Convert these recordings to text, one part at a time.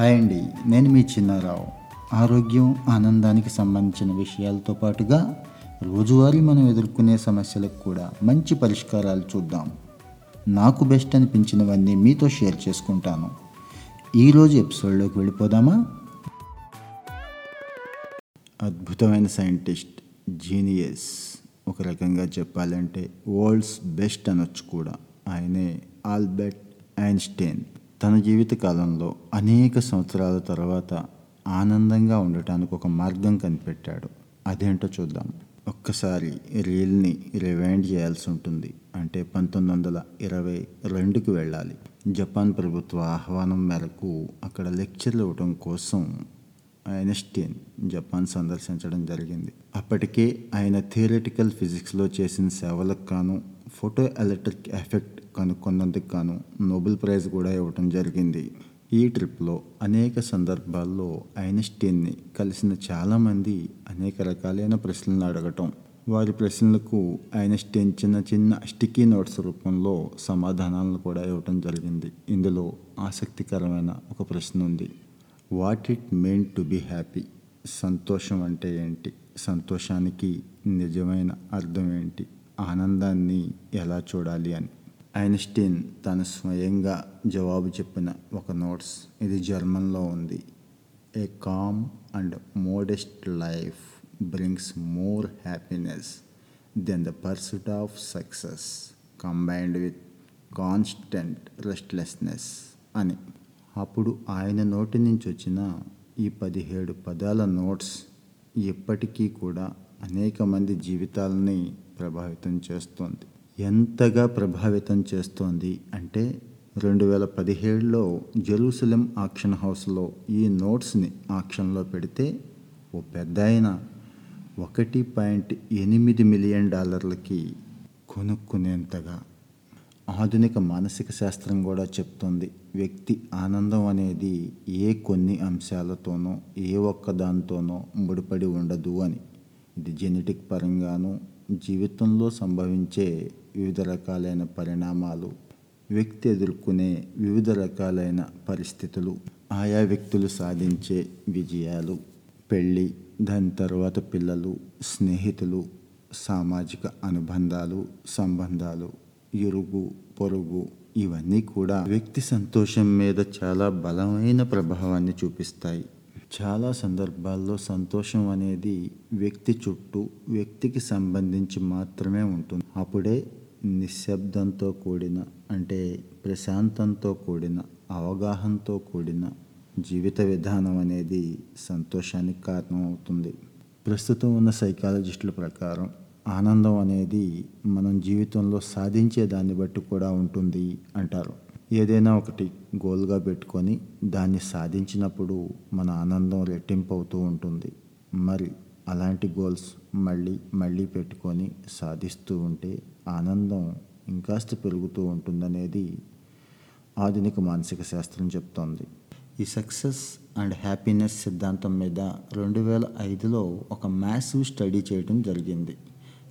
Hi అండి నేను మీ చిన్నారావు. ఆరోగ్యం ఆనందానికి సంబంధించిన విషయాలతో పాటుగా రోజువారీ మనం ఎదుర్కొనే సమస్యలకు కూడా మంచి పరిష్కారాలు చూద్దాం. నాకు బెస్ట్ అనిపించినవన్నీ మీతో షేర్ చేసుకుంటాను. ఈరోజు ఎపిసోడ్లోకి వెళ్ళిపోదామా? అద్భుతమైన సైంటిస్ట్ జీనియస్. ఒక రకంగా చెప్పాలంటే వరల్డ్స్ బెస్ట్ అనొచ్చు కూడా. ఆయనే ఆల్బర్ట్ ఐన్స్టైన్. తన జీవిత కాలంలో అనేక సంవత్సరాల తర్వాత ఆనందంగా ఉండటానికి ఒక మార్గం కనిపెట్టాడు. అదేంటో చూద్దాం. ఒక్కసారి రీల్ని రివైండ్ చేయాల్సి ఉంటుంది. అంటే పంతొమ్మిది వందల ఇరవై రెండుకి వెళ్ళాలి. జపాన్ ప్రభుత్వ ఆహ్వానం మేరకు అక్కడ లెక్చర్లు ఇవ్వడం కోసం ఐన్స్టీన్ జపాన్ సందర్శించడం జరిగింది. అప్పటికే ఆయన థియరిటికల్ ఫిజిక్స్లో చేసిన సేవలకు గాను ఫోటో ఎలక్ట్రిక్ ఎఫెక్ట్ కనుక్కున్నందుకు గాను నోబెల్ ప్రైజ్ కూడా ఇవ్వటం జరిగింది. ఈ ట్రిప్లో అనేక సందర్భాల్లో ఐన్స్టీన్ని కలిసిన చాలామంది అనేక రకాలైన ప్రశ్నలను అడగటం వారి ప్రశ్నలకు ఐన్స్టీన్ చిన్న చిన్న స్టిక్కీ నోట్స్ రూపంలో సమాధానాలను కూడా ఇవ్వటం జరిగింది. ఇందులో ఆసక్తికరమైన ఒక ప్రశ్న ఉంది. What it mean to be happy? సంతోషం అంటే ఏంటి? సంతోషానికి నిజమైన అర్థం ఏంటి? ఆనందాన్ని ఎలా చూడాలి అని. ఐన్స్టీన్ తను స్వయంగా జవాబు చెప్పిన ఒక నోట్స్. ఇది జర్మన్లో ఉంది. A calm and modest life brings more happiness than the pursuit of success combined with constant restlessness అని. అప్పుడు ఆయన నోటి నుంచి వచ్చిన ఈ పదిహేడు పదాల నోట్స్ ఇప్పటికీ కూడా అనేక మంది జీవితాలని ప్రభావితం చేస్తుంది. ఎంతగా ప్రభావితం చేస్తోంది అంటే రెండు వేల పదిహేడులో జెరూసలం ఆక్షన్ హౌస్లో ఈ నోట్స్ని ఆక్షన్లో పెడితే ఓ పెద్ద ఆయన ఒకటి పాయింట్ ఎనిమిది మిలియన్ డాలర్లకి కొనుక్కునేంతగా ఆధునిక మానసిక శాస్త్రం కూడా చెప్తుంది. వ్యక్తి ఆనందం అనేది ఏ కొన్ని అంశాలతోనో ఏ ఒక్కదానితోనో ముడిపడి ఉండదు అని. ఇది జెనెటిక్ పరంగాను జీవితంలో సంభవించే వివిధ రకాలైన పరిణామాలు వ్యక్తి ఎదుర్కొనే వివిధ రకాలైన పరిస్థితులు ఆయా వ్యక్తులు సాధించే విజయాలు పెళ్ళి దాని తర్వాత పిల్లలు స్నేహితులు సామాజిక అనుబంధాలు సంబంధాలు ఇరుగు పొరుగు ఇవన్నీ కూడా వ్యక్తి సంతోషం మీద చాలా బలమైన ప్రభావాన్ని చూపిస్తాయి. చాలా సందర్భాల్లో సంతోషం అనేది వ్యక్తి చుట్టూ వ్యక్తికి సంబంధించి మాత్రమే ఉంటుంది. అప్పుడే నిశ్శబ్దంతో కూడిన అంటే ప్రశాంతంతో కూడిన అవగాహనతో కూడిన జీవిత విధానం అనేది సంతోషానికి కారణం అవుతుంది ప్రస్తుతం ఉన్న సైకాలజిస్టుల ప్రకారం ఆనందం అనేది మనం జీవితంలో సాధించే దాన్ని బట్టి కూడా ఉంటుంది అంటారు. ఏదైనా ఒకటి గోల్గా పెట్టుకొని దాన్ని సాధించినప్పుడు మన ఆనందం రెట్టింపు అవుతూ ఉంటుంది. మరి అలాంటి గోల్స్ మళ్ళీ మళ్ళీ పెట్టుకొని సాధిస్తూ ఉంటే ఆనందం ఇంకాస్త పెరుగుతూ ఉంటుందనేది ఆధునిక మానసిక శాస్త్రం చెప్తోంది. ఈ సక్సెస్ అండ్ హ్యాపీనెస్ సిద్ధాంతం మీద రెండు వేల ఐదులో ఒక మ్యాసివ్ స్టడీ చేయడం జరిగింది.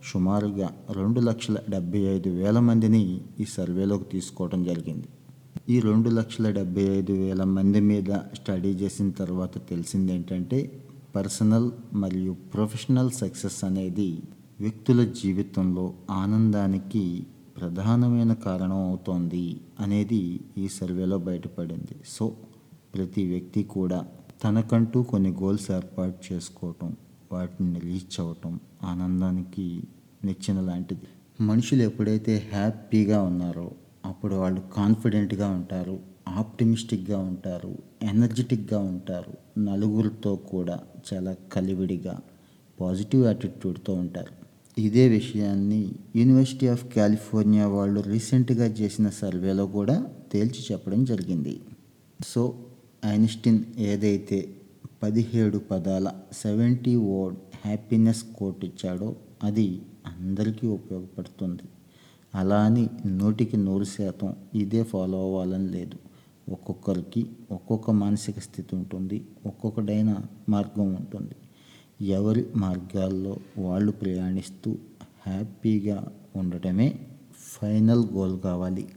సుమారుగా రెండు లక్షల డెబ్బై ఐదు వేల మందిని ఈ సర్వేలోకి తీసుకోవడం జరిగింది. ఈ రెండు లక్షల డెబ్బై ఐదు వేల మంది మీద స్టడీ చేసిన తర్వాత తెలిసింది ఏంటంటే పర్సనల్ మరియు ప్రొఫెషనల్ సక్సెస్ అనేది వ్యక్తుల జీవితంలో ఆనందానికి ప్రధానమైన కారణం అవుతోంది అనేది ఈ సర్వేలో బయటపడింది. సో ప్రతి వ్యక్తి కూడా తనకంటూ కొన్ని గోల్స్ ఏర్పాటు చేసుకోవటం వాటిని రీచ్ అవ్వటం ఆనందానికి నిచ్చిన లాంటిది. మనుషులు ఎప్పుడైతే హ్యాపీగా ఉన్నారో అప్పుడు వాళ్ళు కాన్ఫిడెంట్గా ఉంటారు ఆప్టిమిస్టిక్గా ఉంటారు ఎనర్జెటిక్గా ఉంటారు. నలుగురితో కూడా చాలా కలివిడిగా పాజిటివ్ యాటిట్యూడ్తో ఉంటారు. ఇదే విషయాన్ని యూనివర్సిటీ ఆఫ్ కాలిఫోర్నియా వాళ్ళు రీసెంట్గా చేసిన సర్వేలో కూడా తేల్చి చెప్పడం జరిగింది. సో ఐన్స్టీన్ ఏదైతే పదిహేడు పదాల సెవెంటీ వర్డ్ హ్యాపీనెస్ కోట్ ఇచ్చాడో అది అందరికీ ఉపయోగపడుతుంది. అలా అని నూటికి నూరు శాతం ఇదే ఫాలో అవ్వాలని లేదు. ఒక్కొక్కరికి ఒక్కొక్క మానసిక స్థితి ఉంటుంది ఒక్కొక్కటైన మార్గం ఉంటుంది. ఎవరి మార్గాల్లో వాళ్ళు ప్రయాణిస్తూ హ్యాపీగా ఉండటమే ఫైనల్ గోల్ కావాలి.